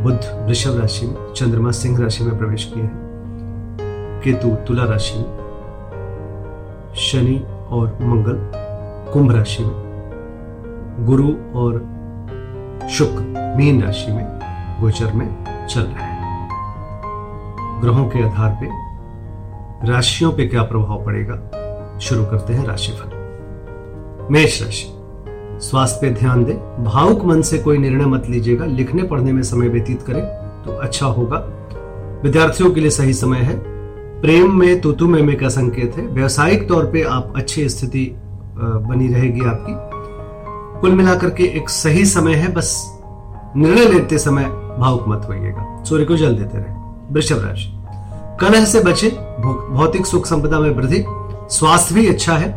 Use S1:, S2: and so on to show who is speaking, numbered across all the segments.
S1: बुध वृषभ राशि में, चंद्रमा सिंह राशि में प्रवेश किए हैं। केतु तुला राशि में, शनि और मंगल कुंभ राशि में, गुरु और शुक्र मीन राशि में, गोचर में चल रहे हैं। ग्रहों के आधार पे राशियों पे क्या प्रभाव पड़ेगा? शुरू करते हैं राशिफल। मेष राशि। स्वास्थ्य पे ध्यान दें। भावुक मन से कोई निर्णय मत लीजिएगा। लिखने पढ़ने में समय व्यतीत करें तो अच्छा होगा। विद्यार्थियों के लिए सही समय है। प्रेम में तुतु में, में का संकेत है? व्यवसायिक तौर पे आप अच्छी स्थिति बनी रहेगी आपकी। कुल मिलाकर के एक सही समय है बस निर्णय लेते समय भावुक मत होइएगा। सूर्य को जल देते रहे। वृषभ राशि। कलह से बचे भौतिक सुख संपदा में वृद्धि। स्वास्थ्य भी अच्छा है।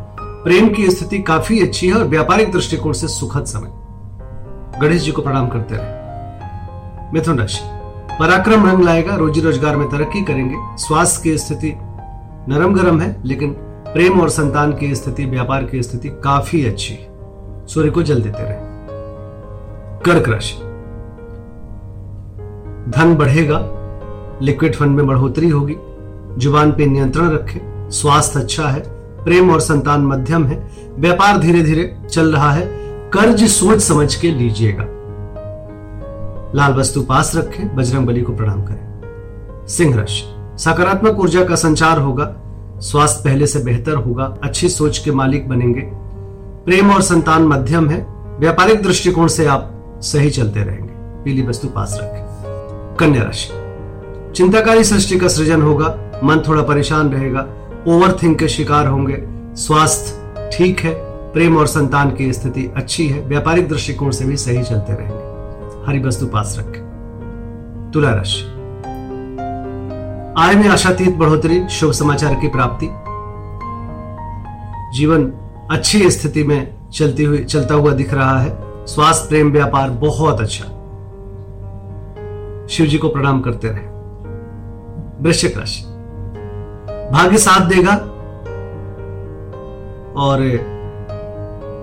S1: प्रेम की स्थिति काफ़ी अच्छी है और व्यापारिक दृष्टिकोण से सुखद समय। गणेश जी को प्रणाम करते रहे। मिथुन राशि, पराक्रम रंग लाएगा, रोजी रोज़गार में तरक्की करेंगे। स्वास्थ्य की स्थिति नरम गरम है, लेकिन प्रेम और संतान की स्थिति, व्यापार की स्थिति काफ़ी अच्छी है। सूर्य को जल देते रहे। कर्क राशि, धन बढ़ेगा, लिक्विड फंड में बढ़ोतरी होगी। ज़ुबान पे नियंत्रण रखें, स्वास्थ्य अच्छा है। प्रेम और संतान मध्यम है। व्यापार धीरे धीरे चल रहा है। कर्ज सोच समझ के लीजिएगा। लाल वस्तु पास रखें, बजरंग बली को प्रणाम करें। सिंह राशि। सकारात्मक ऊर्जा का संचार होगा। स्वास्थ्य पहले से बेहतर होगा। अच्छी सोच के मालिक बनेंगे। प्रेम और संतान मध्यम है। व्यापारिक दृष्टिकोण से आप सही चलते रहेंगे। पीली वस्तु पास रखें। कन्या राशि। चिंताकारी सृष्टि का सृजन होगा। मन थोड़ा परेशान रहेगा। ओवर थिंक के शिकार होंगे। स्वास्थ्य ठीक है, प्रेम और संतान की स्थिति अच्छी है, व्यापारिक दृष्टिकोण से भी सही चलते रहेंगे। हरी वस्तु पास रखें। तुला राशि। आय में आशातीत बढ़ोतरी, शुभ समाचार की प्राप्ति। जीवन अच्छी स्थिति में चलती हुई चलता हुआ दिख रहा है। स्वास्थ्य, प्रेम, व्यापार बहुत अच्छा। शिव जी को प्रणाम करते रहे। वृश्चिक राशि। भाग्य साथ देगा और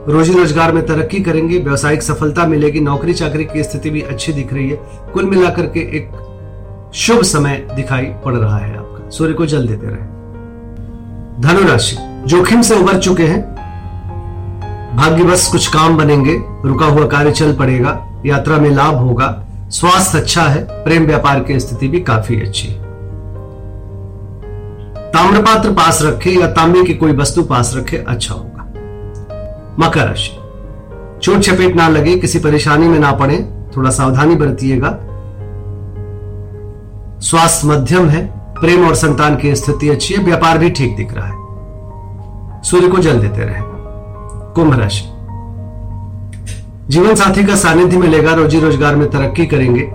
S1: रोजी रोज़गार में तरक्की करेंगे, व्यवसायिक सफलता मिलेगी, नौकरी चाकरी की स्थिति भी अच्छी दिख रही है। कुल मिलाकर के एक शुभ समय दिखाई पड़ रहा है आपका। सूर्य को जल देते रहे। धनुराशि, जोखिम से उबर चुके हैं। भाग्यवश कुछ काम बनेंगे, रुका हुआ कार्य चल पड़ेगा, यात्रा में लाभ होगा। स्वास्थ्य अच्छा है, प्रेम व्यापार की स्थिति भी काफ़ी अच्छी है। ताम्रपात्र पास रखे या तांबे की कोई वस्तु पास रखे अच्छा होगा। मकर राशि चोट चपेट ना लगे, किसी परेशानी में ना पड़े, थोड़ा सावधानी बरतिएगा। स्वास्थ्य मध्यम है, प्रेम और संतान की स्थिति अच्छी है, व्यापार भी ठीक दिख रहा है। सूर्य को जल देते रहे। कुंभ राशि। जीवन साथी का सानिध्य मिलेगा, रोजी रोज़गार में तरक्की करेंगे।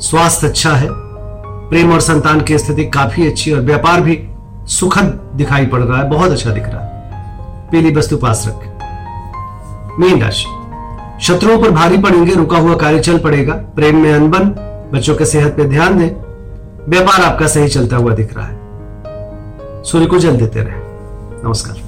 S1: स्वास्थ्य अच्छा है प्रेम और संतान की स्थिति काफ़ी अच्छी और व्यापार भी सुखद दिखाई पड़ रहा है, बहुत अच्छा दिख रहा है। पीली वस्तु पास रखें। मीन राशि। शत्रुओं पर भारी पड़ेंगे, रुका हुआ कार्य चल पड़ेगा। प्रेम में अनबन, बच्चों के सेहत पे ध्यान दें। व्यापार आपका सही चलता हुआ दिख रहा है। सूर्य को जल देते रहे। नमस्कार।